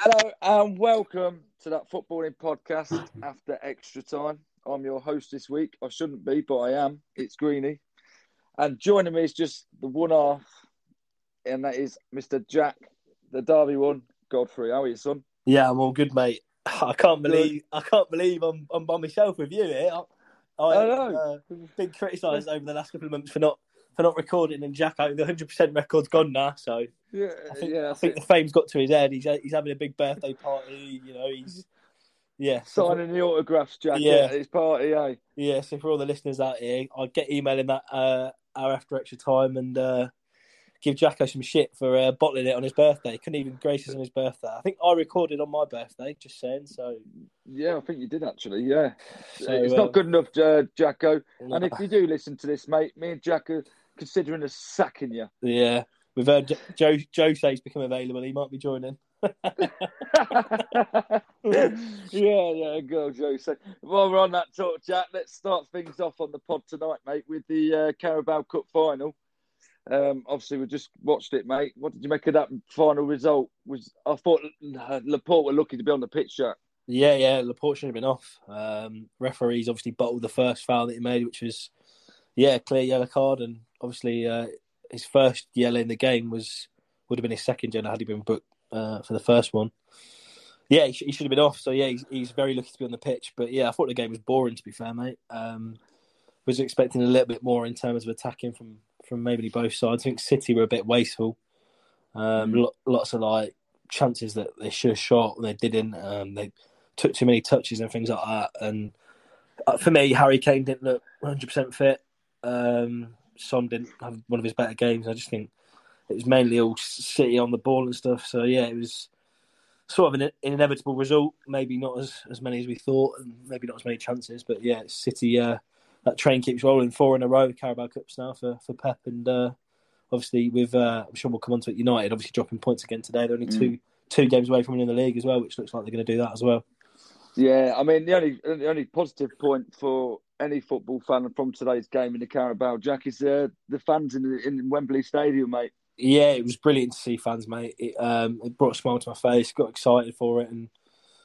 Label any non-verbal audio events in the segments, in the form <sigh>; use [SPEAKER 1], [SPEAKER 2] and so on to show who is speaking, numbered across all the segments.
[SPEAKER 1] Hello and welcome to that footballing podcast after extra time. I'm your host this week. I shouldn't be, but I am. It's Greenie. And joining me is just the one half, and that is Mr. Jack, the Derby one, Godfrey. How are you, son?
[SPEAKER 2] Yeah, I'm all good, mate. <laughs> I can't believe I can't believe I'm I'm by myself with you here. I, I,
[SPEAKER 1] I know.
[SPEAKER 2] Uh, been criticised over the last couple of months for not for not recording, and Jacko, the 100 percent record's gone now. So
[SPEAKER 1] Yeah,
[SPEAKER 2] I think,
[SPEAKER 1] yeah.
[SPEAKER 2] I think the fame's got to his head. He's he's having a big birthday party. You know, he's yeah.
[SPEAKER 1] Signing the autographs, Jack.
[SPEAKER 2] Yeah.
[SPEAKER 1] at his party, eh?
[SPEAKER 2] yeah. So for all the listeners out here, I'll get emailing that uh, hour after extra time and uh, give Jacko some shit for uh, bottling it on his birthday. Couldn't even grace us on his birthday. I think I recorded on my birthday. Just saying. So
[SPEAKER 1] Yeah, I think you did actually. Yeah,
[SPEAKER 2] So,
[SPEAKER 1] it's
[SPEAKER 2] uh,
[SPEAKER 1] not good enough, uh, Jacko. And if you do listen to this, mate, me and Jack are considering us sacking you.
[SPEAKER 2] yeah. We've heard Joe Joe say's become available. He might be joining. <laughs>
[SPEAKER 1] yeah, yeah, go, Joe. So while we're on that talk, Jack, let's start things off on the pod tonight, mate, with the uh, Carabao Cup final. Um, obviously, we just watched it, mate. What did you make of that final result? Was I thought uh, Laporte were lucky to be on the pitch, Jack.
[SPEAKER 2] Yeah, yeah. Laporte should have been off. Um, referees obviously bottled the first foul that he made, which was yeah, clear yellow card, and obviously uh, his first yellow in the game was would have been his second yellow had he been booked uh, for the first one. Yeah, he, sh- he should have been off. So yeah, he's, he's very lucky to be on the pitch. But yeah, I thought the game was boring. To be fair, mate, um, was expecting a little bit more in terms of attacking from from maybe both sides. I think City were a bit wasteful. Um, lo- lots of like chances that they should have shot and they didn't. Um, they took too many touches and things like that. And uh, for me, Harry Kane didn't look 100% fit. Um, Son didn't have one of his better games. I just think it was mainly all City on the ball and stuff. So yeah, it was sort of an, inevitable result. Maybe not as, as many as we thought, and maybe not as many chances. But yeah, City. Uh, that train keeps rolling four in a row. Carabao Cups now for for Pep, and uh, obviously with uh, I'm sure we'll come on to it. United obviously dropping points again today. They're only two two games away from winning the league as well, which looks like they're going to do that as well.
[SPEAKER 1] Yeah, I mean the only the only positive point for any football fan from today's game in the Carabao, Jack, is uh, the fans in in Wembley Stadium, mate.
[SPEAKER 2] Yeah, it was brilliant to see fans, mate. It, um, it brought a smile to my face. Got excited for it, and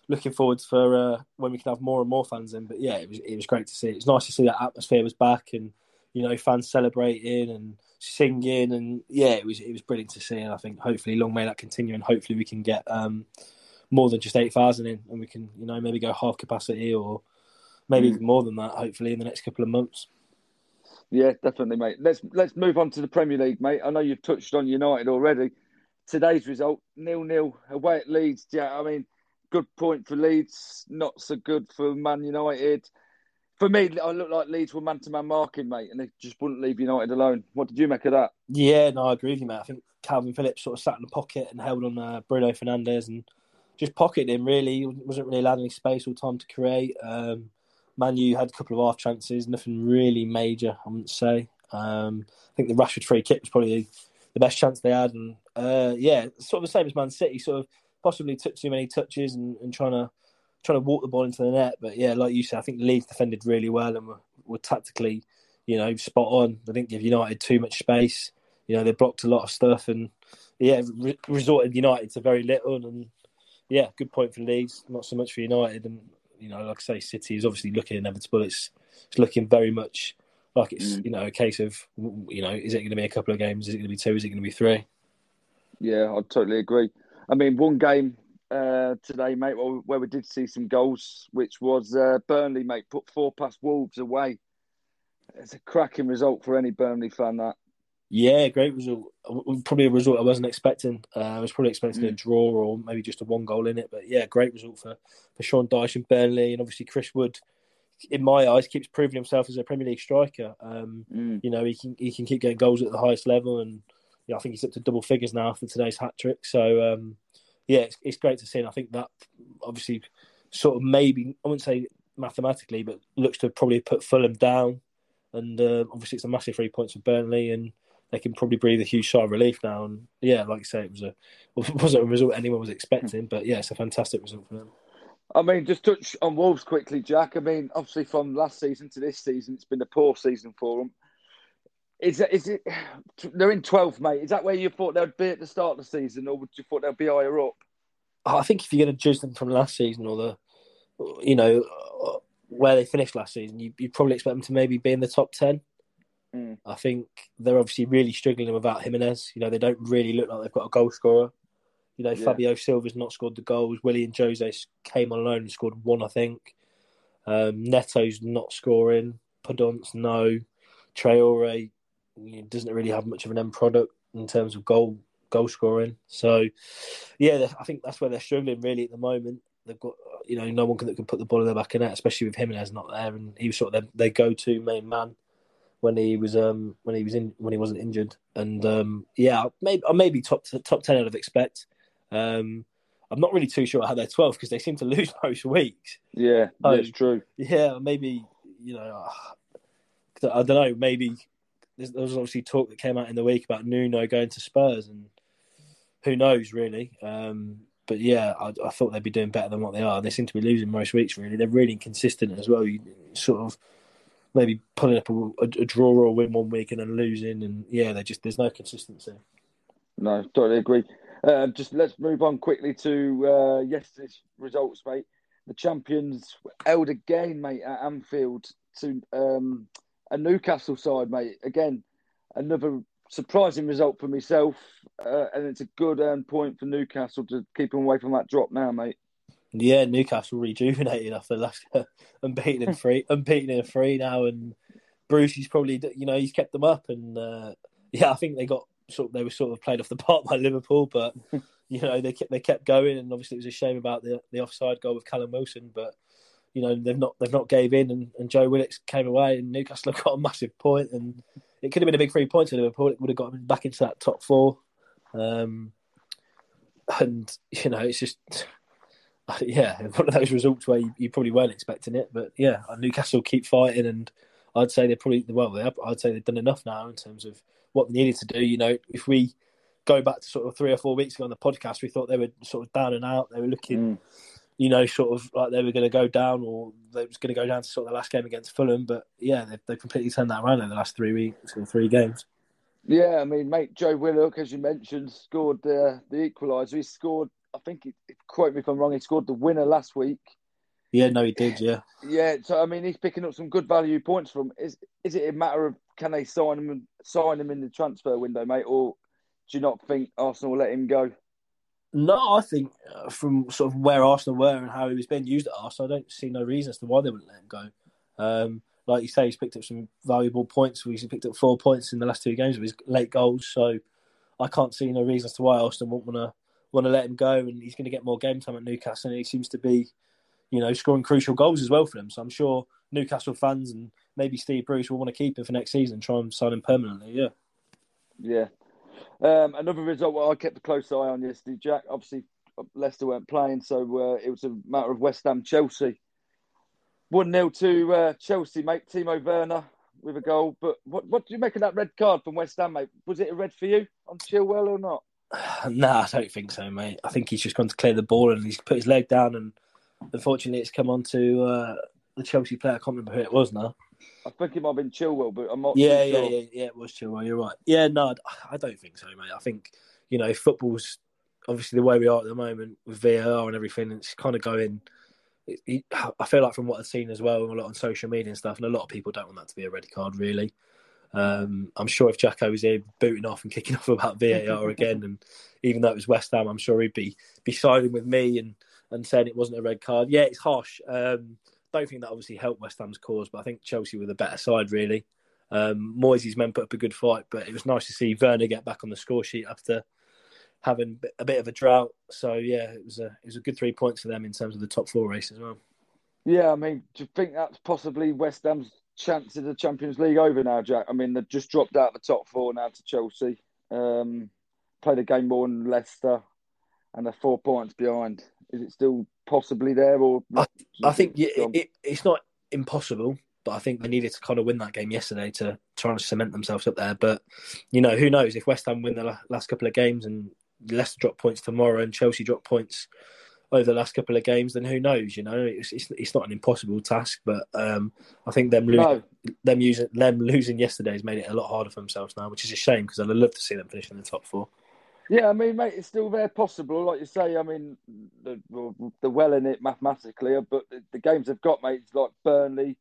[SPEAKER 2] looking forward for uh, when we can have more and more fans in. But yeah, it was it was great to see. It was nice to see that atmosphere was back, and you know, fans celebrating and singing, and yeah, it was it was brilliant to see. And I think hopefully, long may that continue, and hopefully we can get um, more than just eight thousand in, and we can you know maybe go half capacity or maybe even more than that. Hopefully, in the next couple of months.
[SPEAKER 1] Yeah, definitely, mate. Let's let's move on to the Premier League, mate. I know you've touched on United already. Today's result, nil nil away at Leeds. Yeah, I mean, good point for Leeds, not so good for Man United. For me, I look like Leeds were man to man marking, mate, and they just wouldn't leave United alone. What did you make of that?
[SPEAKER 2] Yeah, no, I agree with you, mate. I think Calvin Phillips sort of sat in the pocket and held on uh, Bruno Fernandes and just pocketed him. Really, he wasn't really allowed any space or time to create. Um, Manu had a couple of half chances, nothing really major, I wouldn't say. Um, I think the Rashford free kick was probably the best chance they had, and uh, yeah, sort of the same as Man City. Sort of possibly took too many touches and, and trying to trying to walk the ball into the net. But yeah, like you said, I think Leeds defended really well and were, were tactically, you know, spot on. They didn't give United too much space. You know, they blocked a lot of stuff and yeah, re- resorted United to very little. And yeah, good point for Leeds, not so much for United. And you know, like I say, City is obviously looking inevitable. It's it's looking very much like it's mm. you know a case of you know is it going to be a couple of games? Is it going to be two? Is it going to be three?
[SPEAKER 1] Yeah, I totally agree. I mean, one game uh, today, mate, where we did see some goals, which was uh, Burnley, mate, put four past Wolves away. It's a cracking result for any Burnley fan. That.
[SPEAKER 2] Yeah, great result. Probably a result I wasn't expecting. Uh, I was probably expecting mm. a draw or maybe just a one goal in it. But yeah, great result for, for Sean Dyche and Burnley. And obviously, Chris Wood, in my eyes, keeps proving himself as a Premier League striker. Um, mm. You know, he can he can keep getting goals at the highest level. And yeah, I think he's up to double figures now after today's hat trick. So um, yeah, it's, it's great to see. And I think that obviously sort of maybe, I wouldn't say mathematically, but looks to probably put Fulham down. And uh, obviously, it's a massive three points for Burnley. And they can probably breathe a huge sigh of relief now. And yeah, like I say, it was a <laughs> wasn't a result anyone was expecting, but yeah, it's a fantastic result for them.
[SPEAKER 1] I mean, just touch on Wolves quickly, Jack. I mean, obviously from last season to this season, it's been a poor season for them. Is it? Is it? <sighs> They're in twelfth, mate. Is that where you thought they'd be at the start of the season, or would you thought they'd be higher up?
[SPEAKER 2] I think if you're going to judge them from last season or the, you know, uh, where they finished last season, you, would probably expect them to maybe be in the top ten. Mm. I think they're obviously really struggling without Jimenez. You know, they don't really look like they've got a goal scorer. You know, yeah. Fabio Silva's not scored the goals. Willian Jose came on loan and scored one, I think. Um, Neto's not scoring. Podence, no. Traore doesn't really have much of an end product in terms of goal goal scoring. So, yeah, I think that's where they're struggling really at the moment. They've got, you know, no one can, that can put the ball in their back of net, especially with Jimenez not there, and he was sort of their, their go-to main man when he was um when he was in when he wasn't injured. And um yeah, maybe maybe top top ten out of expect. Um, I'm not really too sure how they're 12 because they seem to <laughs> lose most weeks.
[SPEAKER 1] Yeah, so, that's true.
[SPEAKER 2] Yeah, maybe you know, I don't know. Maybe there was obviously talk that came out in the week about Nuno going to Spurs, and who knows really. Um, but yeah, I, I, thought they'd be doing better than what they are. They seem to be losing most weeks. Really, they're really inconsistent as well. You sort of maybe pulling up a, a, draw or a win one week and then losing, and yeah, they just there's no consistency.
[SPEAKER 1] No, totally agree. Uh, just let's move on quickly to uh, yesterday's results, mate. The champions held again, mate, at Anfield to um, a Newcastle side, mate. Again, another surprising result for myself, uh, and it's a good um, point for Newcastle to keep them away from that drop now, mate.
[SPEAKER 2] Yeah, Newcastle rejuvenated after last <laughs> unbeaten in three, unbeaten in three now, and Bruce, he's probably you know he's kept them up, and uh, yeah, I think they got sort of, they were sort of played off the <laughs> park by Liverpool, but you know they kept they kept going, and obviously it was a shame about the the offside goal with Callum Wilson, but you know they've not they've not gave in, and, and Joe Willock came away, and Newcastle have got a massive point, and it could have been a big three points for Liverpool. It would have got them back into that top four, um, and you know it's just <laughs> yeah, one of those results where you, you, probably weren't expecting it. But yeah, Newcastle keep fighting, and I'd say they're probably well. They have, I'd say they've done enough now in terms of what they needed to do. You know, if we go back to sort of three or four weeks ago on the podcast, we thought they were sort of down and out. They were looking, mm. you know, sort of like they were going to go down, or they was going to go down to sort of the last game against Fulham. But yeah, they've, they've completely turned that around in the last three weeks or three games.
[SPEAKER 1] Yeah, I mean, mate, Joe Willock, as you mentioned, scored uh, the equaliser. He scored I think, he, quote me if I'm wrong, he scored the winner last week.
[SPEAKER 2] Yeah, no, he did. Yeah,
[SPEAKER 1] yeah. So I mean, he's picking up some good value points from. Is is it a matter of can they sign him sign him in the transfer window, mate, or do you not think Arsenal will let him go?
[SPEAKER 2] No, I think uh, from sort of where Arsenal were and how he was being used at Arsenal, I don't see no reason as to why they wouldn't let him go. Um, like you say, he's picked up some valuable points. He's picked up four points in the last two games with his late goals, so I can't see no reason as to why Arsenal won't want to want to let him go, and he's going to get more game time at Newcastle. And he seems to be, you know, scoring crucial goals as well for them. So I'm sure Newcastle fans and maybe Steve Bruce will want to keep him for next season, try and sign him permanently. Yeah.
[SPEAKER 1] Yeah. Um, another result well, I kept a close eye on yesterday, Jack. Obviously, Leicester weren't playing, so uh, it was a matter of West Ham Chelsea. 1 0 to uh, Chelsea, mate. Timo Werner with a goal. But what, what do you make of that red card from West Ham, mate? Was it a red for you on Chilwell or not? <sighs>
[SPEAKER 2] Nah, I don't think so, mate. I think he's just gone to clear the ball and he's put his leg down, and unfortunately, it's come on to uh, the Chelsea player. I can't remember who it was now.
[SPEAKER 1] I think it might have been Chilwell, but I'm not.
[SPEAKER 2] Yeah,
[SPEAKER 1] yeah,
[SPEAKER 2] sure. yeah, yeah. It was Chilwell. You're right. Yeah, no, I don't think so, mate. I think you know football's obviously the way we are at the moment with VAR and everything. It's kind of going I feel like from what I've seen as well, a lot on social media and stuff, and a lot of people don't want that to be a red card, really. Um, I'm sure if Jacko was here booting off and kicking <laughs> off about VAR again, and even though it was West Ham, I'm sure he'd be be siding with me and and saying it wasn't a red card. Yeah, it's harsh. Um, don't think that obviously helped West Ham's cause, but I think Chelsea were the better side really. Um, Moyes' men put up a good fight, but it was nice to see Werner get back on the score sheet after having a bit of a drought. So yeah, it was a it was a good three points for them in terms of the top four race as well.
[SPEAKER 1] Yeah, I mean, do you think that's possibly West Ham's chance of the Champions League over now, Jack? I mean, they've just dropped out of the top four now to Chelsea. Um, played a game more than Leicester, and they're four points behind. Is it still possibly there, or
[SPEAKER 2] I, I think it, it, it's not impossible, but I think they needed to kind of win that game yesterday to try and cement themselves up there. But you know, who knows if West Ham win the last couple of games and Leicester drop points tomorrow and Chelsea drop points over the last couple of games, then who knows? You know, it's it's, it's not an impossible task, but um, I think them losing no. them using them losing yesterday has made it a lot harder for themselves now, which is a shame because I'd love to see them finish in the top four.
[SPEAKER 1] Yeah, I mean, mate, it's still very possible. Like you say, I mean, they're, they're well in it mathematically, but the, the games they've got, mate, like Burnley,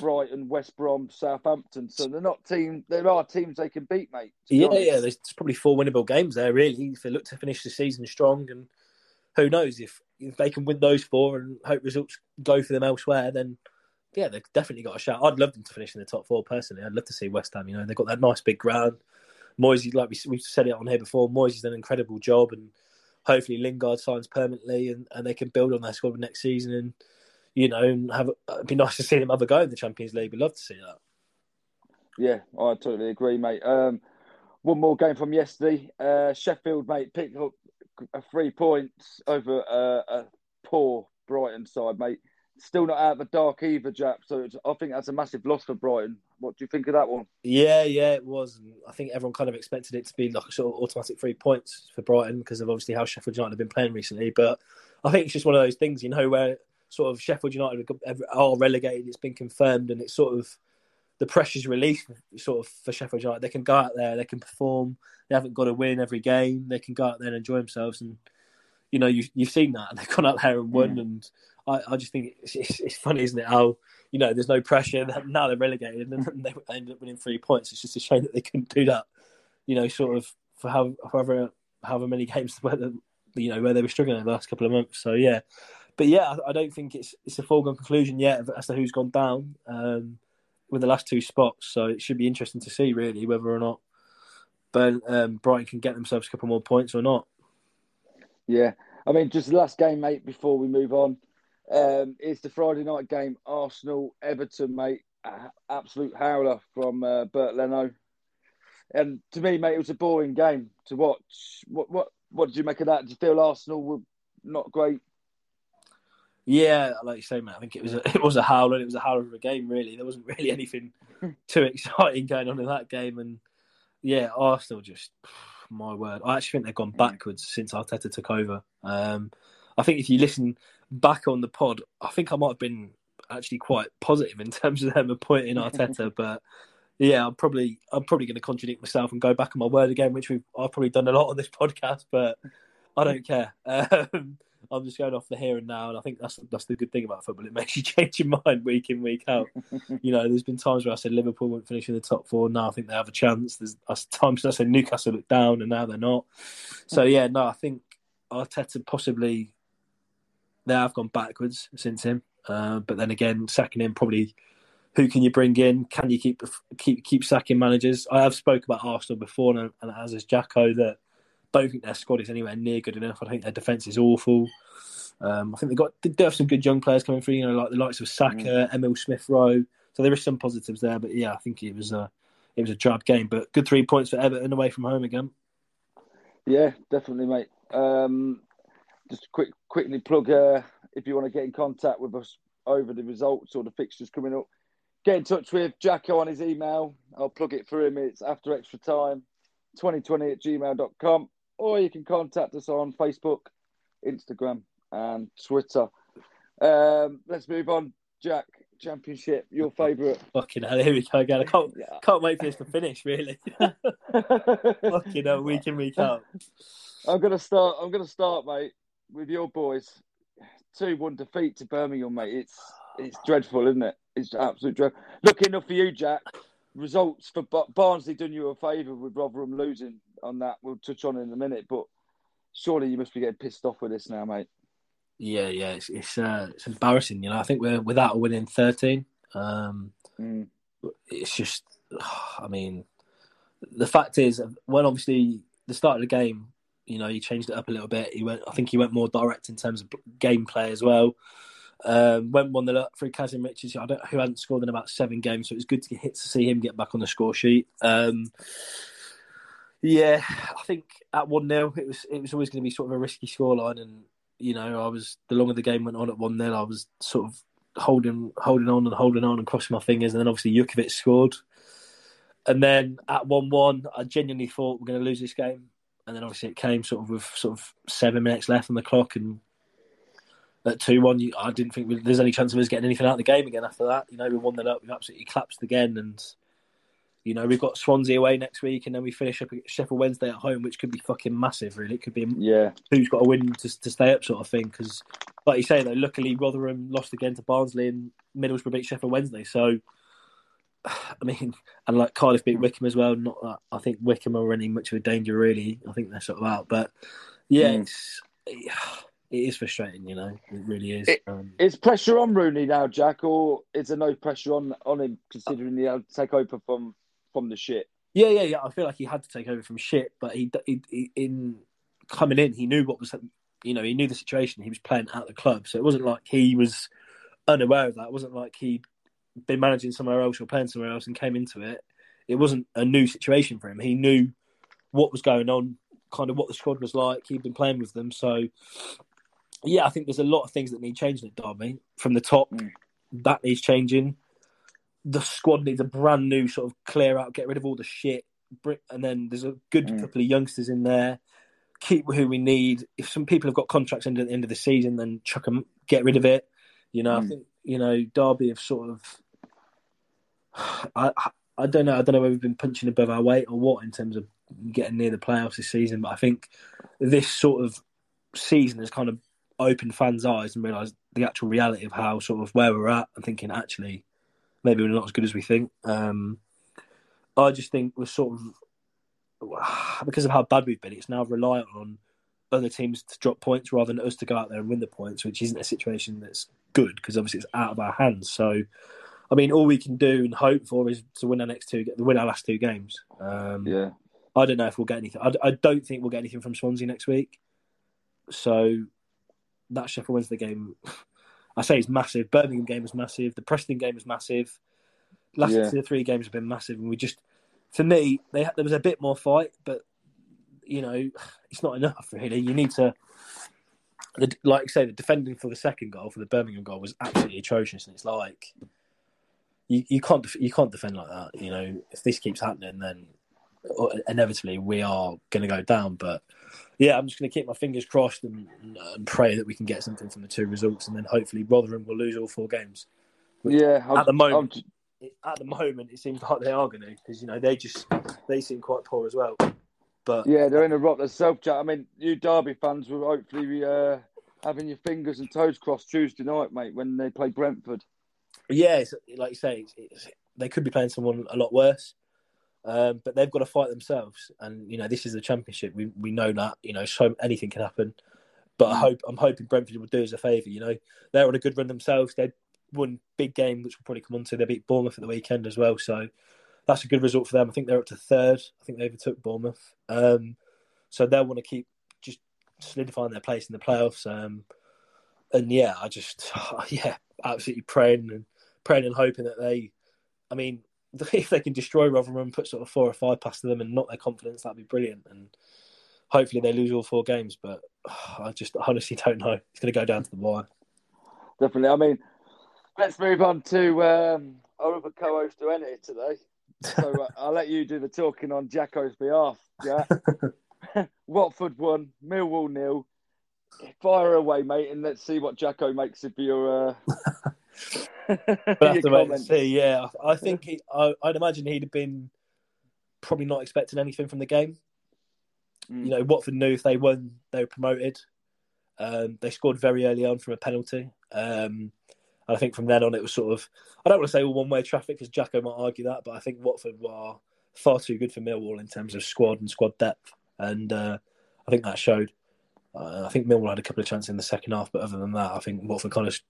[SPEAKER 1] Brighton, West Brom, Southampton. So they're not team. There are teams they can beat, mate.
[SPEAKER 2] Yeah, yeah. There's probably four winnable games there, really. If they look to finish the season strong, and who knows if if they can win those four and hope results go for them elsewhere, then yeah, they've definitely got a shot. I'd love them to finish in the top four personally. I'd love to see West Ham. You know, they've got that nice big ground. Moisey, like we, we've said it on here before, Moisey's done an incredible job, and hopefully Lingard signs permanently, and, and they can build on their squad next season, and you know, and have it'd be nice to see them have a go in the Champions League. We'd love to see that.
[SPEAKER 1] Yeah, I totally agree, mate. Um, one more game from yesterday. Uh, Sheffield, mate, picked up three points over uh, a poor Brighton side, mate. Still not out of the dark either, Jap. So I think that's a massive loss for Brighton. What do you think of that one?
[SPEAKER 2] Yeah, yeah, it was. I think everyone kind of expected it to be like a sort of automatic three points for Brighton because of obviously how Sheffield United have been playing recently. But I think it's just one of those things, you know, where sort of Sheffield United are relegated. It's been confirmed, and it's sort of the pressure's released sort of for Sheffield United. They can go out there, they can perform. They haven't got to win every game. They can go out there and enjoy themselves. And you know, you, you've seen that. <laughs> They've gone out there and won. And I, I just think it's, it's, it's, funny, isn't it? How you know, there's no pressure. <laughs> Now they're relegated, and <laughs> they end up winning three points. It's just a shame that they couldn't do that. You know, sort of for how, however however many games where the, you know where they were struggling the last couple of months. So yeah, but yeah, I, I don't think it's it's a foregone conclusion yet as to who's gone down. Um, with the last two spots. So it should be interesting to see really whether or not ben, um, Brighton can get themselves a couple more points or not.
[SPEAKER 1] Yeah, I mean, just the last game, mate. Before we move on, um, it's the Friday night game, Arsenal Everton, mate. Absolute howler from uh, Bernd Leno. And to me, mate, it was a boring game to watch. What what what did you make of that? Did you feel Arsenal were not great
[SPEAKER 2] yeah, like you say, man, I think it was a, <laughs> it was a howler. It was a howler of a game, really. There wasn't really anything <laughs> too exciting going on in that game, and yeah, Arsenal just <sighs> my word. I actually think they've gone backwards since Arteta took over. Um, I think if you listen back on the pod, I think I might have been actually quite positive in <laughs> terms of them appointing Arteta, but yeah, I'm probably I'm probably going to contradict myself and go back on my word again, which we've I've probably done a lot on this podcast, but I don't care. Um, I'm just going off the here and now, and I think that's that's the good thing about football. It makes you <laughs> change your mind week in week out. <laughs> you know, there's been times where I said Liverpool won't finish in the top four. Now I think they have a chance. There's times I said Newcastle look down, and now they're not. So yeah, no, I think Arteta possibly they have gone backwards since him. Uh, but then again, sacking him probably. Who can you bring in? Can you keep keep keep sacking managers? I have spoke about Arsenal before, and, and as is Jacko that don't think their squad is anywhere near good enough. I think their defence is awful. Um, I think they've got they do have some good young players coming through. You know, like the likes of Saka, mm. Emile Smith Rowe. So there is some positives there. But yeah, I think it was a it was a drab game, but good three points for Everton away from home again.
[SPEAKER 1] Yeah, definitely, mate. Um, just quick, quickly plug uh, if you want to get in contact with us over the results or the fixtures coming up. Get in touch with Jacko on his email. I'll plug it for him. It's after extra time, 2020 at gmail.com or you can contact us on Facebook, Instagram, and Twitter. Um, let's move on. Jack, Championship, your favourite. <laughs>
[SPEAKER 2] Fucking hell, here we go again. I can't, yeah. can't wait for this to finish, really. <laughs> <laughs> Fucking hell, week in, week out.
[SPEAKER 1] I'm gonna start. I'm gonna start, mate, with your boys. two one defeat to Birmingham, mate. It's it's dreadful, isn't it? It's absolute dreadful. Looking up for you, Jack. Results for Barnsley done you a favour with Rotherham losing on that. We'll touch on in a minute, but surely you must be getting pissed off with this now, mate.
[SPEAKER 2] Yeah, yeah, it's it's, uh, it's embarrassing. You know, I think we're without a winning thirteen. Um, mm. It's just, <sighs> I mean, the fact is, when obviously the start of the game, you know, he changed it up a little bit. He went, I think he went more direct in terms of gameplay as well. Um, went one the through Kazim Richards, I don't, who hadn't scored in about seven games, so it was good to get hit to see him get back on the score sheet. Um, yeah, I think at one 0 it was it was always going to be sort of a risky scoreline, and you know, I was the longer the game went on at one 0 I was sort of holding holding on and holding on and crossing my fingers, and then obviously Jutkiewicz scored, and then at one one, I genuinely thought we're going to lose this game, and then obviously it came sort of with sort of seven minutes left on the clock, and at two one, I didn't think there's any chance of us getting anything out of the game again after that. You know, we won that up, we've absolutely collapsed again, and you know we've got Swansea away next week, and then we finish up at Sheffield Wednesday at home, which could be fucking massive. Really, it could be
[SPEAKER 1] yeah
[SPEAKER 2] who's got a win to to stay up sort of thing. Because like you say though, luckily Rotherham lost again to Barnsley, and Middlesbrough beat Sheffield Wednesday, so. <sighs> I mean, and like Cardiff beat Wycombe as well. Not that I think Wycombe are any much of a danger, really. I think they're sort of out, but yeah, mm. it's <sighs> it is frustrating, you know. It really is. It,
[SPEAKER 1] um, is pressure on Rooney now, Jack, or is there no pressure on on him considering he had to take over from from the shit?
[SPEAKER 2] Yeah, yeah, yeah. I feel like he had to take over from shit, but he, he, he in coming in, he knew what was, you know, he knew the situation. He was playing at the club, so it wasn't like he was unaware of that. It wasn't like he'd been managing somewhere else or playing somewhere else and came into it. It wasn't a new situation for him. He knew what was going on, kind of what the squad was like. He'd been playing with them, so yeah, I think there's a lot of things that need changing at Derby. From the top, mm. that needs changing. The squad needs a brand new sort of clear out, get rid of all the shit, and then there's a good mm. couple of youngsters in there. Keep who we need. If some people have got contracts into the end of the season, then chuck them, get rid of it. You know, mm. I think you know Derby have sort of. <sighs> I I don't know. I don't know whether we've been punching above our weight or what in terms of getting near the playoffs this season, but I think this sort of season has kind of open fans' eyes and realise the actual reality of how sort of where we're at and thinking actually maybe we're not as good as we think. Um, I just think we're sort of <sighs> because of how bad we've been, it's now reliant on other teams to drop points rather than us to go out there and win the points, which isn't a situation that's good because obviously it's out of our hands. So, I mean, all we can do and hope for is to win our next two, win our last two games. Um,
[SPEAKER 1] yeah,
[SPEAKER 2] I don't know if we'll get anything. I, I don't think we'll get anything from Swansea next week. So that Sheffield Wednesday game, <laughs> I say it's massive. Birmingham game was massive. The Preston game was massive. Last yeah. two or three games have been massive, and we just, for me, they there was a bit more fight, but you know, <sighs> it's not enough really. You need to, the, like I say, the defending for the second goal for the Birmingham goal was absolutely atrocious, and it's like you, you can't you can't defend like that. You know, if this keeps happening, then uh, inevitably we are going to go down. But yeah, I'm just going to keep my fingers crossed and, and, pray that we can get something from the two results, and then hopefully Rotherham will lose all four games.
[SPEAKER 1] yeah,
[SPEAKER 2] I'm, at the moment, at the moment, it seems like they are going to because you know they just they seem quite poor as well. But
[SPEAKER 1] yeah, they're in a rot themselves. Chat. I mean, you Derby fans will hopefully be uh, having your fingers and toes crossed Tuesday night, mate, when they play Brentford.
[SPEAKER 2] Yeah, like you say, it's, it's, they could be playing someone a lot worse. Um, but they've got to fight themselves, and you know this is the championship. We we know that you know so anything can happen. But I mm. hope I'm hoping Brentford will do us a favour. You know they're on a good run themselves. They won big game, which we'll probably come on to. They beat Bournemouth at the weekend as well, so that's a good result for them. I think they're up to third. I think they overtook Bournemouth, um, so they'll want to keep just solidifying their place in the playoffs. Um, and yeah, I just <sighs> yeah, absolutely praying and praying and hoping that they. I mean, <laughs> if they can destroy Rotherham, and put sort of four or five past them, and knock their confidence, that'd be brilliant. And hopefully they lose all four games. But <sighs> I just honestly don't know. It's going to go down to the wire.
[SPEAKER 1] Definitely. I mean, let's move on to um, our other co-host to enter today. So uh, <laughs> I'll let you do the talking on Jacko's behalf. Yeah. <laughs> Watford won, Millwall nil. Fire away, mate, and let's see what Jacko makes of your. Uh...
[SPEAKER 2] we'll <laughs> have to wait and see. Yeah, I think he, I, would imagine he'd have been probably not expecting anything from the game. Mm. You know, Watford knew if they won, they were promoted, Um, they scored very early on from a penalty. Um, and I think from then on, it was sort of, I don't want to say all one way traffic because Jacko might argue that, but I think Watford were far too good for Millwall in terms of squad and squad depth. And uh, I think that showed. Uh, I think Millwall had a couple of chances in the second half, but other than that, I think Watford kind of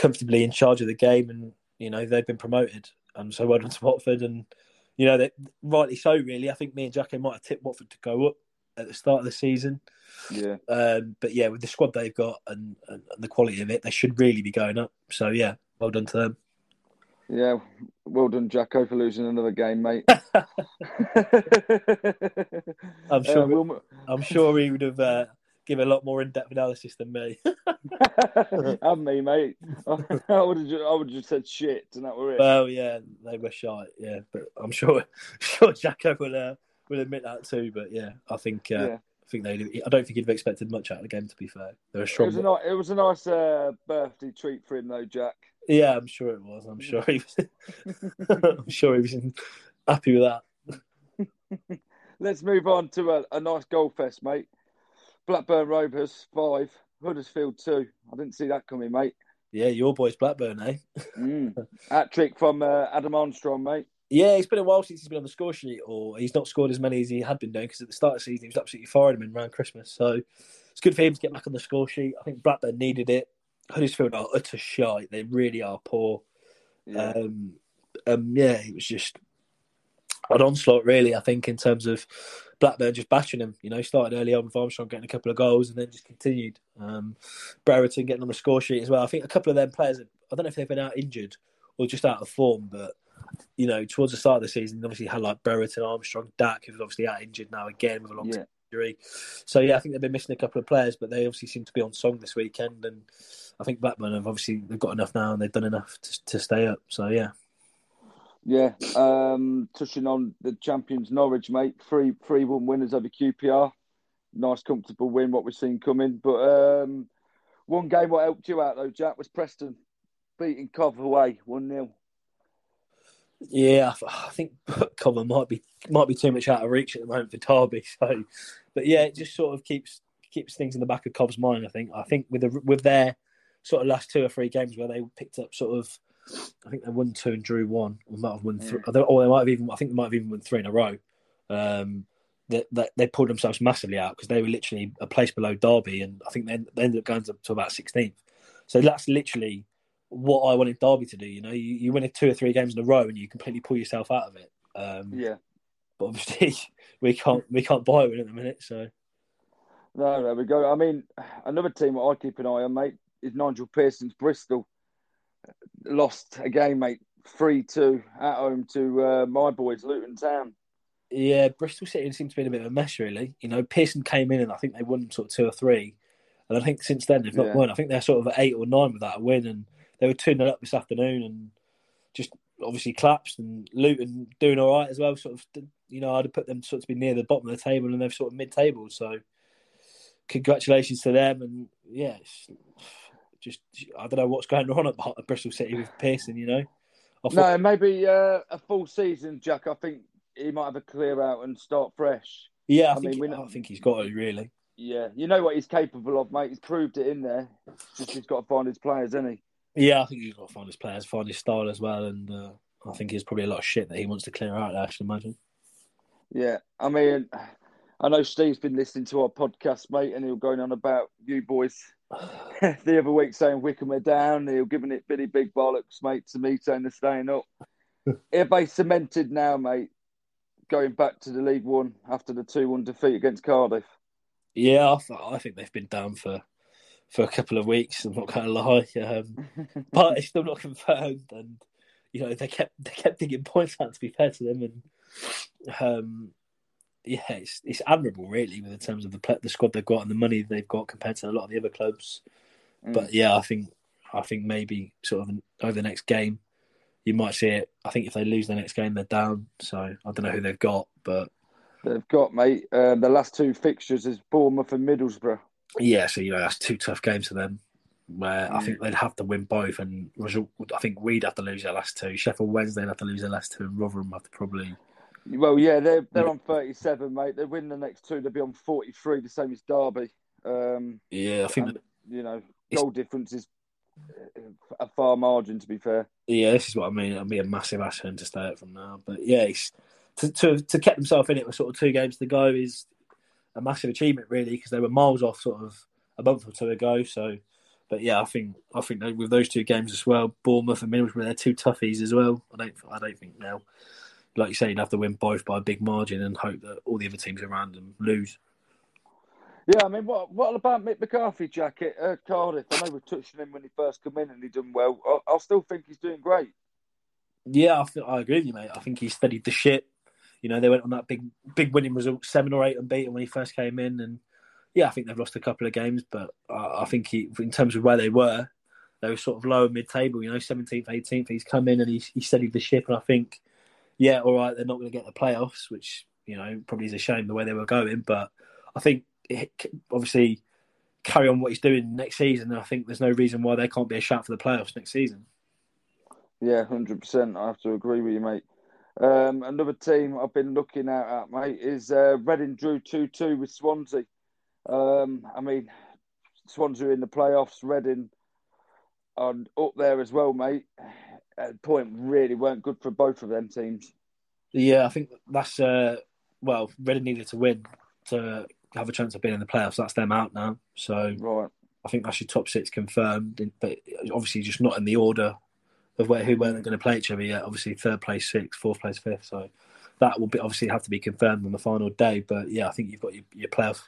[SPEAKER 2] comfortably in charge of the game, and you know they've been promoted, and so well done to Watford, and you know they, rightly so. Really, I think me and Jacko might have tipped Watford to go up at the start of the season.
[SPEAKER 1] Yeah.
[SPEAKER 2] Um, but yeah, with the squad they've got and, and, the quality of it, they should really be going up. So yeah, well done to them.
[SPEAKER 1] Yeah, well done, Jacko, for losing another game, mate. <laughs> <laughs>
[SPEAKER 2] I'm sure. Uh, we'll... I'm sure he would have uh, given a lot more in-depth analysis than me. <laughs>
[SPEAKER 1] and me, mate. <laughs> I would have. Just, I would have just said shit, and that were it.
[SPEAKER 2] Well, yeah, they were shy. Yeah, but I'm sure. <laughs> Sure, Jacko will uh, will admit that too. But yeah, I think. Uh, yeah. I think they. I don't think he'd have expected much out of the game. To be fair, they're a strong.
[SPEAKER 1] It was a nice, it was a nice uh, birthday treat for him, though, Jack.
[SPEAKER 2] Yeah, I'm sure it was. I'm sure he was. I'm sure he was happy with that.
[SPEAKER 1] Let's move on to a, a nice goal fest, mate. Blackburn Rovers five, Huddersfield two. I didn't see that coming, mate.
[SPEAKER 2] Yeah, your boy's Blackburn, eh?
[SPEAKER 1] mm. <laughs> Hat trick from uh, Adam Armstrong, mate.
[SPEAKER 2] Yeah, it's been a while since he's been on the score sheet, or he's not scored as many as he had been doing because at the start of the season he was absolutely firing them around Christmas. So it's good for him to get back on the score sheet. I think Blackburn needed it. Huddersfield are utter shite. They really are poor. Yeah. Um, um, yeah, it was just an onslaught, really. I think in terms of Blackburn just bashing him. You know, started early on with Armstrong getting a couple of goals and then just continued. Um, Brereton getting on the score sheet as well. I think a couple of them players. I don't know if they've been out injured or just out of form, but you know, towards the start of the season, obviously had like Brereton, Armstrong, Dack, who's obviously out injured now again with a long yeah. injury. So yeah, I think they've been missing a couple of players, but they obviously seem to be on song this weekend, and I think Blackburn have obviously they've got enough now and they've done enough to, to stay up. So yeah.
[SPEAKER 1] Yeah, um, touching on the champions Norwich, mate, three three one winners over QPR. Nice, comfortable win. What we've seen coming, but um, one game what helped you out though, Jack, was Preston beating Cov away one 0
[SPEAKER 2] yeah, I think <laughs> Cobham might be might be too much out of reach at the moment for Derby. <laughs> So, but yeah, it just sort of keeps keeps things in the back of Cob's mind. I think. I think with the with their sort of last two or three games where they picked up sort of, I think they won two and drew one, or might have won three, yeah. or they might have even. I think they might have even won three in a row. Um, that, that they pulled themselves massively out because they were literally a place below Derby, and I think they, they ended up going to, to about 16th. So that's literally what I wanted Derby to do. You know, you, you win two or three games in a row and you completely pull yourself out of it. Um,
[SPEAKER 1] yeah.
[SPEAKER 2] But obviously, <laughs> we can't we can't buy one at the minute. So.
[SPEAKER 1] No, there we go. I mean, another team I keep an eye on, mate, is Nigel Pearson's Bristol. Lost a game, mate, three two at home to uh, my boys, Luton Town.
[SPEAKER 2] Yeah, Bristol City seems to be in a bit of a mess, really. You know, Pearson came in and I think they won sort of two or three, and I think since then they've not yeah. won. I think they're sort of at eight or nine without a win, and they were tuning up this afternoon and just obviously collapsed and Luton doing all right as well. Sort of, you know, I'd have put them sort of to be near the bottom of the table and they're sort of mid-table. So, congratulations to them. And yeah, just I don't know what's going on at Bristol City with Pearson. You know,
[SPEAKER 1] thought... no, maybe uh, a full season, Jack. I think he might have a clear out and start fresh.
[SPEAKER 2] Yeah, I, I think mean, he, I think he's got it really.
[SPEAKER 1] Yeah, you know what he's capable of, mate. He's proved it in there. Just he's got to find his players, isn't he?
[SPEAKER 2] Yeah, I think he's got to find his players, find his style as well, and uh, I think he's probably a lot of shit that he wants to clear out. I should imagine.
[SPEAKER 1] Yeah, I mean, I know Steve's been listening to our podcast, mate, and he was going on about you boys <sighs> the other week saying Wycombe are down. He was giving it bitty big bollocks, mate, to me saying they're staying up. <laughs> if they cemented now, mate, going back to the League One after the 2 1 defeat against Cardiff?
[SPEAKER 2] Yeah, I, th- I think they've been down for for a couple of weeks. I'm not going to lie, um, <laughs> but it's still not confirmed. And you know they kept they kept digging points out. To be fair to them, and um, yeah, it's it's admirable really with in terms of the the squad they've got and the money they've got compared to a lot of the other clubs. Mm. But yeah, I think I think maybe sort of over the next game you might see it. I think if they lose the next game, they're down. So I don't know who they've got, but
[SPEAKER 1] they've got mate. Uh, the last two fixtures is Bournemouth and Middlesbrough.
[SPEAKER 2] Yeah, so you know that's two tough games for them. Where mm. I think they'd have to win both, and result. I think we'd have to lose their last two. Sheffield Wednesday have to lose their last two, and Rotherham have to probably.
[SPEAKER 1] Well, yeah, they're they're on thirty-seven, mate. They win the next two, they'll be on forty-three, the same as Derby. Um,
[SPEAKER 2] yeah, I think
[SPEAKER 1] and, you know goal difference is a far margin. To be fair,
[SPEAKER 2] yeah, this is what I mean. It'll be a massive for to stay out from now. But yeah, to to to keep himself in it with sort of two games to go is a massive achievement, really, because they were miles off sort of a month or two ago. So, but yeah, I think I think with those two games as well, Bournemouth and Middlesbrough, they're two toughies as well. I don't I don't think now, like you say, you'd have to win both by a big margin and hope that all the other teams around them lose.
[SPEAKER 1] Yeah, I mean, what what about Mick McCarthy, Jack, at uh, Cardiff? I know we touched on him when he first came in and he done well. I, I still think he's doing great.
[SPEAKER 2] Yeah, I, th- I agree with you, mate. I think he studied the ship. You know, they went on that big big winning result, seven or eight unbeaten when he first came in, and yeah, I think they've lost a couple of games, but I, I think he, in terms of where they were, they were sort of lower mid table. You know, seventeenth, eighteenth. He's come in and he he studied the ship, and I think, yeah, all right, they're not going to get the playoffs, which you know probably is a shame the way they were going, but I think it, obviously carry on what he's doing next season. I think there's no reason why they can't be a shout for the playoffs next season.
[SPEAKER 1] Yeah, hundred percent. I have to agree with you, mate. Um, another team I've been looking at, at mate, is uh, Reading drew two two with Swansea. Um, I mean, Swansea in the playoffs, Reading are up there as well, mate. At the point really weren't good for both of them teams.
[SPEAKER 2] Yeah, I think that's uh, well, Reading needed to win to have a chance of being in the playoffs. That's them out now. So
[SPEAKER 1] right.
[SPEAKER 2] I think that's your top six confirmed, but obviously just not in the order of where who weren't going to play each other yet. Obviously, third place, sixth, fourth place, fifth. So that will be obviously have to be confirmed on the final day. But yeah, I think you've got your, your playoff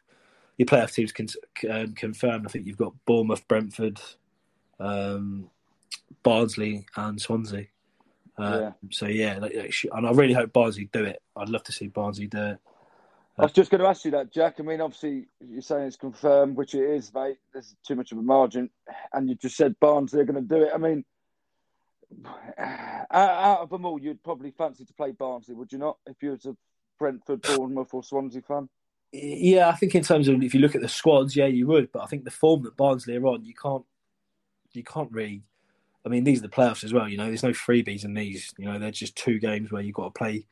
[SPEAKER 2] your playoff teams con- um, confirmed. I think you've got Bournemouth, Brentford, um, Barnsley, and Swansea. Uh, yeah. So yeah, and I really hope Barnsley do it. I'd love to see Barnsley do it.
[SPEAKER 1] I was just going to ask you that, Jack. I mean, obviously, you're saying it's confirmed, which it is, mate. There's too much of a margin, and you just said Barnsley are going to do it. I mean, <sighs> out of them all, you'd probably fancy to play Barnsley, would you not? If you was a Brentford, Bournemouth, or Swansea fan.
[SPEAKER 2] Yeah, I think in terms of if you look at the squads, yeah, you would. But I think the form that Barnsley are on, you can't, you can't really. I mean, these are the playoffs as well. You know, there's no freebies in these. You know, they're just two games where you've got to play,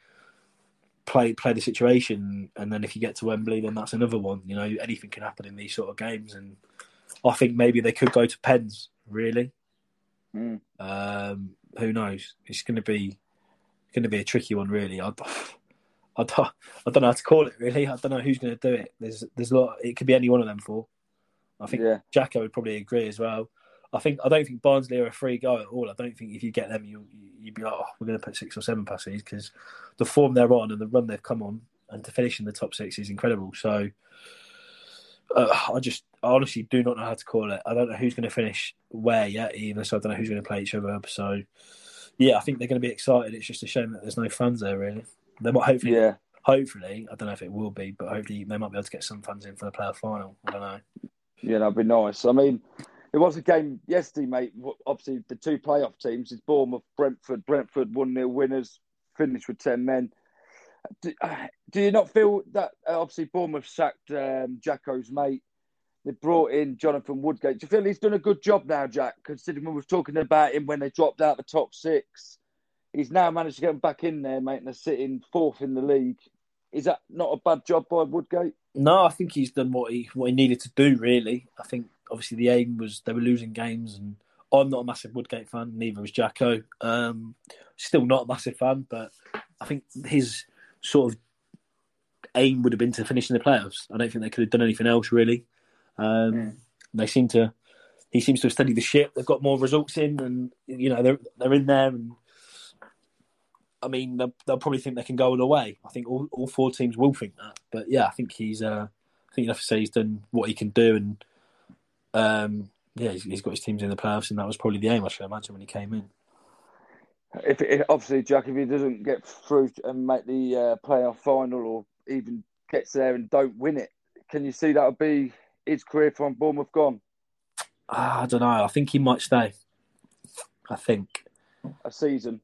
[SPEAKER 2] play, play the situation, and then if you get to Wembley, then that's another one. You know, anything can happen in these sort of games, and I think maybe they could go to pens. Really,
[SPEAKER 1] Mm.
[SPEAKER 2] Um, who knows? It's going to be going to be a tricky one, really. I, <laughs> I, don't, I don't know how to call it. Really, I don't know who's going to do it. There's there's a lot. It could be any one of them four. I think yeah. Jacko would probably agree as well. I think I don't think Barnsley are a free go at all. I don't think if you get them, you you'd be like, oh, we're going to put six or seven past these because the form they're on and the run they've come on and to finish in the top six is incredible. So uh, I just I honestly do not know how to call it. I don't know who's going to finish where yet either, so I don't know who's going to play each other. So yeah, I think they're going to be excited. It's just a shame that there's no fans there really. They might hopefully, yeah. hopefully, I don't know if it will be, but hopefully they might be able to get some fans in for the playoff final. I don't know.
[SPEAKER 1] Yeah, that'd be nice. I mean, it was a game yesterday, mate. Obviously, the two playoff teams is Bournemouth, Brentford. Brentford one 0 winners, finished with ten men. Do, do, you not feel that uh, obviously Bournemouth sacked um, Jacko's mate? They brought in Jonathan Woodgate. Do you feel he's done a good job now, Jack? Considering we were talking about him when they dropped out the top six, he's now managed to get them back in there, mate, and they're sitting fourth in the league. Is that not a bad job by Woodgate?
[SPEAKER 2] No, I think he's done what he what he needed to do. Really, I think obviously the aim was they were losing games, and I'm not a massive Woodgate fan. Neither was Jacko. Um, still not a massive fan, but I think his sort of aim would have been to finish in the playoffs. I don't think they could have done anything else really. Um, mm. They seem to. He seems to have studied the ship. They've got more results in, and you know they're they're in there. And I mean, they'll, they'll probably think they can go all the way. I think all, all four teams will think that. But yeah, I think he's. Uh, I think you have to say he's done what he can do, and um, yeah, he's, he's got his teams in the playoffs, and that was probably the aim. I should imagine when he came in
[SPEAKER 1] if, if, obviously Jack, if he doesn't get through and make the uh, playoff final, or even gets there and don't win it, can you see that would be his career from Bournemouth gone?
[SPEAKER 2] Uh, I don't know. I think he might stay. I think
[SPEAKER 1] a season.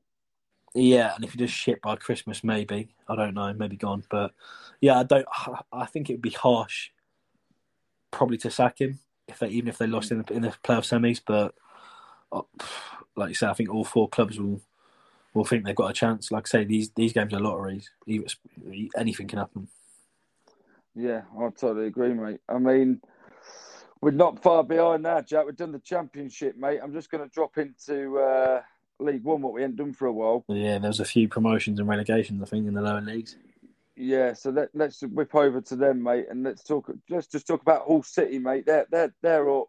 [SPEAKER 2] Yeah, and if he does shit by Christmas, maybe I don't know, maybe gone. But yeah, I don't. <sighs> I think it would be harsh, probably to sack him if they even if they lost in the in the playoff semis. But uh, like you say, I think all four clubs will will think they've got a chance. Like I say, these these games are lotteries. Anything can happen.
[SPEAKER 1] Yeah, I totally agree, mate. I mean, We're not far behind now, Jack. We've done the championship, mate. I'm just going to drop into uh, League One, what we hadn't done for a while.
[SPEAKER 2] Yeah, there was a few promotions and relegations, I think, in the lower leagues.
[SPEAKER 1] Yeah, so let, let's whip over to them, mate, and let's talk. Let's just talk about Hull City, mate. They're they're they're up.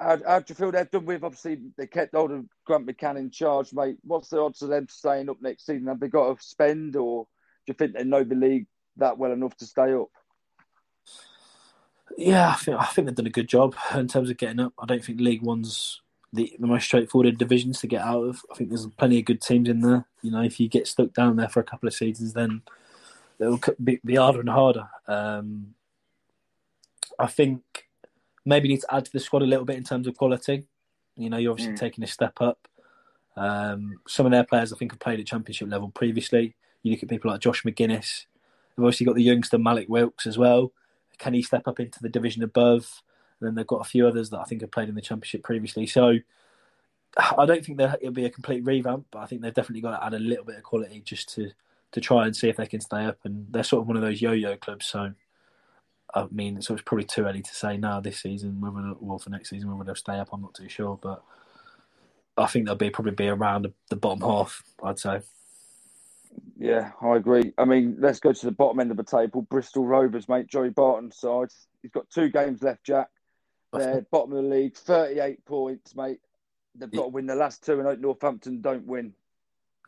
[SPEAKER 1] How, how do you feel they're done with? Obviously, they kept hold of Grant McCann in charge, mate. What's the odds of them staying up next season? Have they got to spend, or do you think they know the league that well enough to stay up?
[SPEAKER 2] Yeah, I think I think they've done a good job in terms of getting up. I don't think League One's the, the most straightforward divisions to get out of. I think there's plenty of good teams in there. You know, if you get stuck down there for a couple of seasons, then it'll be, be harder and harder. Um, I think maybe need to add to the squad a little bit in terms of quality. You know, you're obviously mm. taking a step up. Um, some of their players, I think, have played at championship level previously. You look at people like Josh Magennis. They've obviously got the youngster Mallik Wilks as well. Can he step up into the division above? And then they've got a few others that I think have played in the championship previously. So I don't think it'll be a complete revamp, but I think they've definitely got to add a little bit of quality just to to try and see if they can stay up. And they're sort of one of those yo-yo clubs. So I mean, so it's probably too early to say now this season whether well for next season whether they'll stay up. I'm not too sure, but I think they'll be probably be around the, the bottom half. I'd say.
[SPEAKER 1] Yeah, I agree. I mean, let's go to the bottom end of the table. Bristol Rovers, mate. Joey Barton's side. He's got two games left, Jack. They're bottom of the league, 38 points, mate. They've got to win the last two, and Northampton don't win.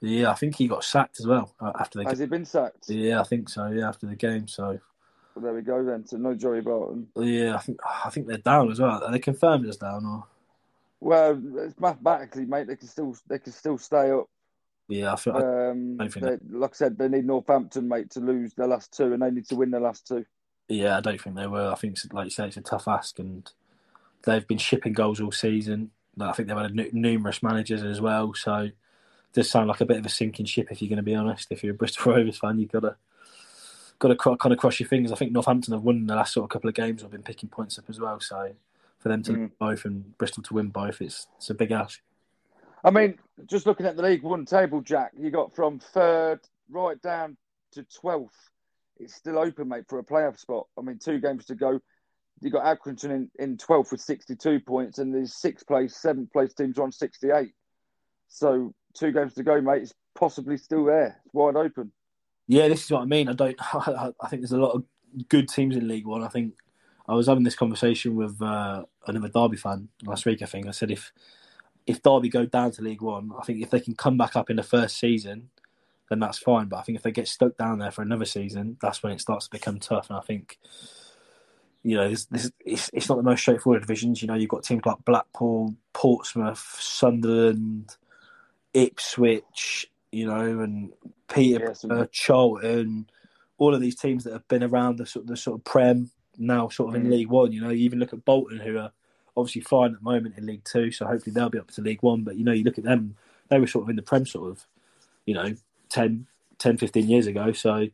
[SPEAKER 2] Yeah, I think he got sacked as well uh, after the.
[SPEAKER 1] Has he been sacked?
[SPEAKER 2] Yeah, I think so. Yeah, after the game. So.
[SPEAKER 1] Well, there we go then. So no Joey Barton.
[SPEAKER 2] Yeah, I think I think they're down as well. Are they confirmed as down or?
[SPEAKER 1] Well, it's mathematically, mate. They can still they can still stay up.
[SPEAKER 2] Yeah, I feel.
[SPEAKER 1] Um, I they, like I said, they need Northampton, mate, to lose their last two, and they need to win their last two.
[SPEAKER 2] Yeah, I don't think they will. I think, like you said, it's a tough ask, and they've been shipping goals all season. I think they've had numerous managers as well, so does sound like a bit of a sinking ship. If you're going to be honest, if you're a Bristol <laughs> Rovers fan, you've got to got to kind of cross your fingers. I think Northampton have won the last sort of couple of games. I've been picking points up as well, so for them to mm. both and Bristol to win both, it's it's a big ask.
[SPEAKER 1] I mean, just looking at the League One table, Jack, you got from third right down to twelfth. It's still open, mate, for a playoff spot. I mean, two games to go. You got Accrington in, in 12th with 62 points, and there's sixth place, seventh place teams on 68. So two games to go, mate. It's possibly still there. It's wide open.
[SPEAKER 2] Yeah, this is what I mean. I don't. <laughs> I think there's a lot of good teams in League One. I think I was having this conversation with uh, another Derby fan last week. I think I said if if Derby go down to League One, I think if they can come back up in the first season, then that's fine. But I think if they get stuck down there for another season, that's when it starts to become tough. And I think, you know, this, this it's, it's not the most straightforward divisions. You know, you've got teams like Blackpool, Portsmouth, Sunderland, Ipswich, you know, and Peterborough, yeah, Charlton, all of these teams that have been around the sort of the sort of Prem now, sort of in mm. League One. You know, you even look at Bolton, who are obviously fine at the moment in League Two, so hopefully they'll be up to League One. But you know, you look at them; they were sort of in the Prem, sort of, you know, 10, 10 15 years ago. So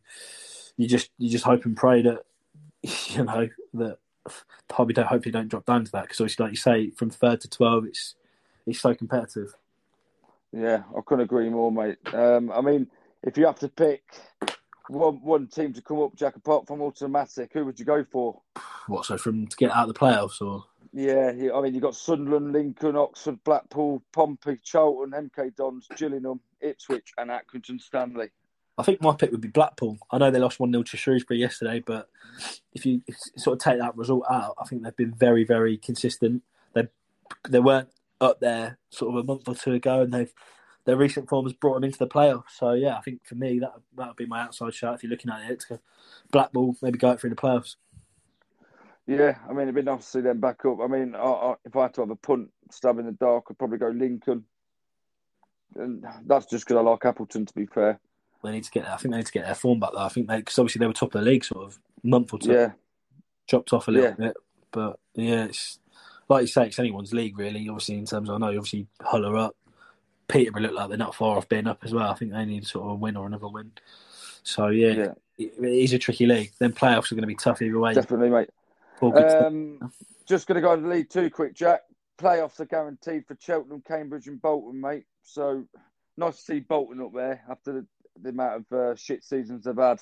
[SPEAKER 2] you just you just hope and pray that <laughs> you know that Derby don't hopefully don't drop down to that because obviously, like you say, from third to twelve, it's it's so competitive.
[SPEAKER 1] Yeah, I couldn't agree more, mate. Um, I mean, if you have to pick one one team to come up, Jack, apart from automatic, who would you go for?
[SPEAKER 2] What so from to get out of the playoffs or?
[SPEAKER 1] Yeah, I mean, you've got Sunderland, Lincoln, Oxford, Blackpool, Pompey, Charlton, MK Dons, Gillingham, Ipswich, and Accrington Stanley.
[SPEAKER 2] I think my pick would be Blackpool. I know they lost 1 0 to Shrewsbury yesterday, but if you sort of take that result out, I think they've been very, very consistent. They they weren't up there sort of a month or two ago, and they've their recent form has brought them into the playoffs. So yeah, I think for me that that would be my outside shot if you're looking at it. Blackpool maybe go out through the playoffs.
[SPEAKER 1] Yeah, I mean, it'd be nice to see them back up. I mean, I, I, if I had to have a punt stab in the dark, I'd probably go Lincoln. And that's just because I like Appleton, to be fair.
[SPEAKER 2] They need to get. I think they need to get their form back. Though I think they, because obviously they were top of the league, sort of month or two.
[SPEAKER 1] Yeah,
[SPEAKER 2] dropped off a little yeah. bit, but yeah, it's like you say, it's anyone's league really. Obviously, in terms of I know, obviously Hull are up. Peterborough look like they're not far off being up as well. I think they need sort of a win or another win. So yeah, yeah. It, it is a tricky league. Then playoffs are going to be tough either way.
[SPEAKER 1] Definitely, mate. Um, just going to go to League Two quick, Jack. Playoffs are guaranteed for Cheltenham, Cambridge, and Bolton, mate. So nice to see Bolton up there after the, the amount of uh, shit seasons they've had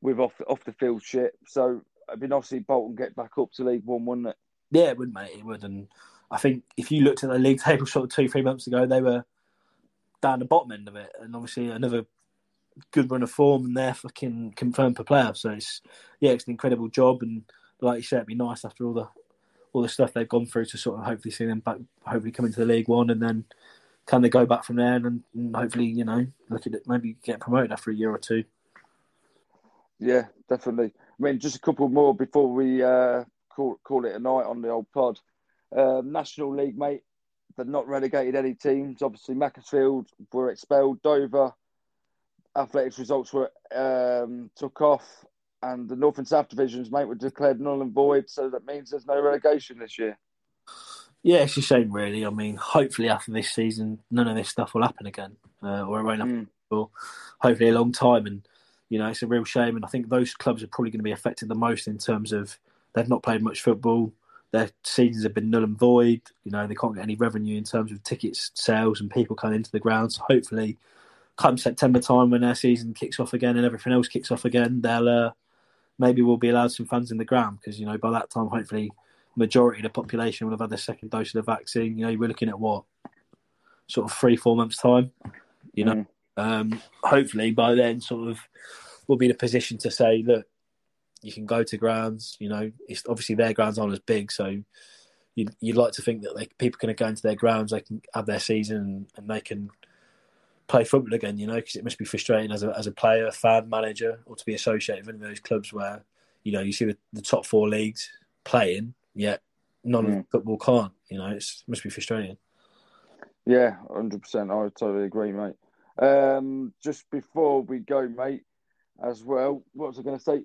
[SPEAKER 1] with off off the field shit. So it'd be nice to see Bolton get back up to League One, wouldn't it?
[SPEAKER 2] Yeah, it would, mate. It would. And I think if you looked at the league <laughs> table sort of two, three months ago, they were down the bottom end of it. And obviously, another good run of form, and they're fucking confirmed for playoffs. So it's yeah, it's an incredible job. And like you said, it'd be nice after all the all the stuff they've gone through to sort of hopefully see them back, hopefully come into the League One, and then can they go back from there and, and hopefully you know look at it, maybe get promoted after a year or two.
[SPEAKER 1] Yeah, definitely. I mean, just a couple more before we uh, call call it a night on the old pod. Um, National League, mate. They've not relegated any teams. Obviously, Macclesfield were expelled. Dover Athletic's results were um, took off, and the North and South divisions, mate, were declared null and void. So that means there's no relegation this year.
[SPEAKER 2] Yeah, it's a shame, really. I mean, hopefully after this season, none of this stuff will happen again, uh, or it won't happen mm. for hopefully a long time. And you know, it's a real shame. And I think those clubs are probably going to be affected the most in terms of they've not played much football. Their seasons have been null and void. You know, they can't get any revenue in terms of tickets sales and people coming into the ground. So hopefully, come September time when their season kicks off again and everything else kicks off again, they'll uh, maybe we'll be allowed some fans in the ground because you know by that time, hopefully, majority of the population will have had their second dose of the vaccine. You know, we're looking at what sort of three, four months time. You know, mm. um, hopefully by then, sort of, we'll be in a position to say, look, you can go to grounds. You know, it's obviously their grounds aren't as big, so you'd, you'd like to think that they, people can go into their grounds, they can have their season, and, and they can play football again. You know, because it must be frustrating as a as a player, fan, manager, or to be associated with any of those clubs where you know you see the, the top four leagues playing, yet none mm. of football can't. You know, it must be frustrating.
[SPEAKER 1] Yeah, hundred percent. I totally agree, mate. Um, just before we go, mate, as well, what was I going to say?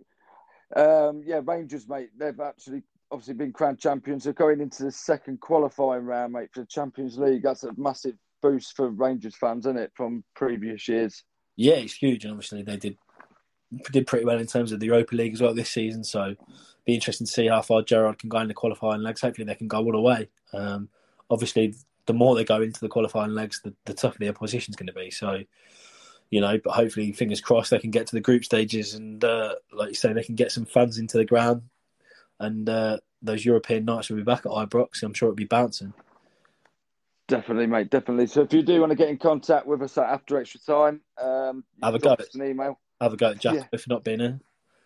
[SPEAKER 1] Um, yeah, Rangers, mate, they've actually obviously been crowned champions. They're going into the second qualifying round, mate, for the Champions League. That's a massive boost for Rangers fans, isn't it, from previous years?
[SPEAKER 2] Yeah, it's huge. And obviously, they did did pretty well in terms of the Europa League as well this season. So, be interesting to see how far Gerrard can go in the qualifying legs. Hopefully, they can go all the way. Um, obviously, the more they go into the qualifying legs, the, the tougher the opposition's going to be. So, you know, but hopefully, fingers crossed, they can get to the group stages and, uh, like you say, they can get some fans into the ground, and uh, those European nights will be back at Ibrox. I'm sure it'll be bouncing.
[SPEAKER 1] Definitely, mate. Definitely. So, if you do want to get in contact with us after extra time, um,
[SPEAKER 2] have a go. At,
[SPEAKER 1] an email.
[SPEAKER 2] Have a go at Jacko yeah. for not being here.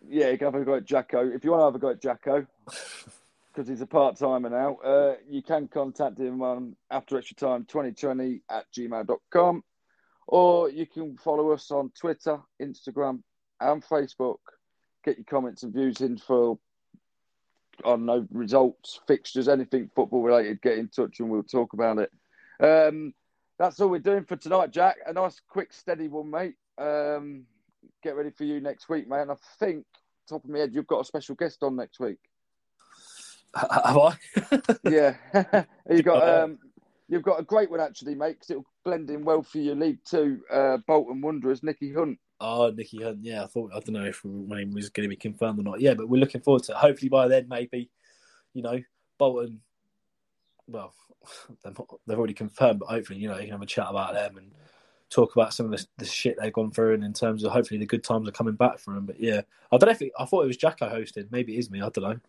[SPEAKER 1] Yeah, you can have a go at Jacko. If you want to have a go at Jacko, <laughs> because he's a part timer now, uh, you can contact him on after extra time 2020 at gmail.com or you can follow us on Twitter, Instagram, and Facebook. Get your comments and views in for on no results, fixtures, anything football related. Get in touch and we'll talk about it. Um, that's all we're doing for tonight, Jack. A nice, quick, steady one, mate. Um, get ready for you next week, mate. And I think, top of my head, you've got a special guest on next week.
[SPEAKER 2] Have I?
[SPEAKER 1] yeah, <laughs> you got <laughs> um, you've got a great one actually, mate, because it'll blend in well for your League Two uh, Bolton Wanderers, Nicky Hunt.
[SPEAKER 2] Oh, Nicky Hunt. Yeah, I thought I don't know if name was going to be confirmed or not. Yeah, but we're looking forward to it. Hopefully by then, maybe you know Bolton. Well, <laughs> they've already confirmed, but hopefully you know you can have a chat about them and talk about some of the, the shit they've gone through, and in terms of hopefully the good times are coming back for them. But yeah, I don't know if it, I thought it was Jacko hosted. Maybe it is me. I don't know.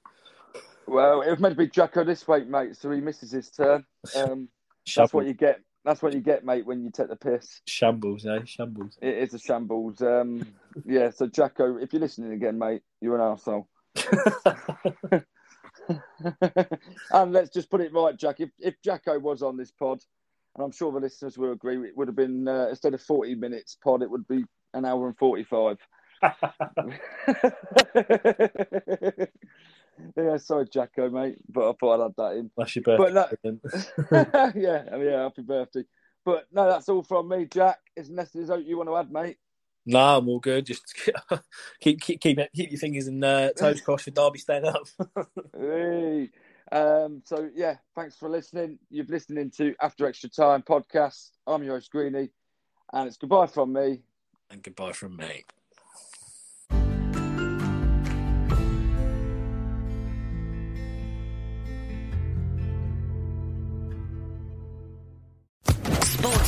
[SPEAKER 1] Well, it was meant to be Jacko this week, mate. So he misses his turn. <laughs> Um, that's what you get. That's what you get, mate, when you take the piss.
[SPEAKER 2] Shambles, eh? Shambles.
[SPEAKER 1] It is a shambles. Um, yeah. So Jacko, if you're listening again, mate, you're an arsehole. <laughs> and let's just put it right, Jack. If if Jacko was on this pod, and I'm sure the listeners will agree, it would have been uh, instead of 40 minutes pod, it would be an hour and 45. <laughs> <laughs> <laughs> yeah, sorry, Jacko, mate, but I thought I'd add that in.
[SPEAKER 2] That's your birthday.
[SPEAKER 1] That... <laughs> <laughs> yeah, yeah, happy birthday. But no, that's all from me, Jack. Is there's something you want to add, mate.
[SPEAKER 2] No, I'm all good. Just keep keep keep, keep your fingers and uh, toes crossed for Derby staying up.
[SPEAKER 1] hey. Um, so yeah, thanks for listening. You've listened to After Extra Time podcast. I'm your host Greenie, and it's goodbye from me.
[SPEAKER 2] And goodbye from me.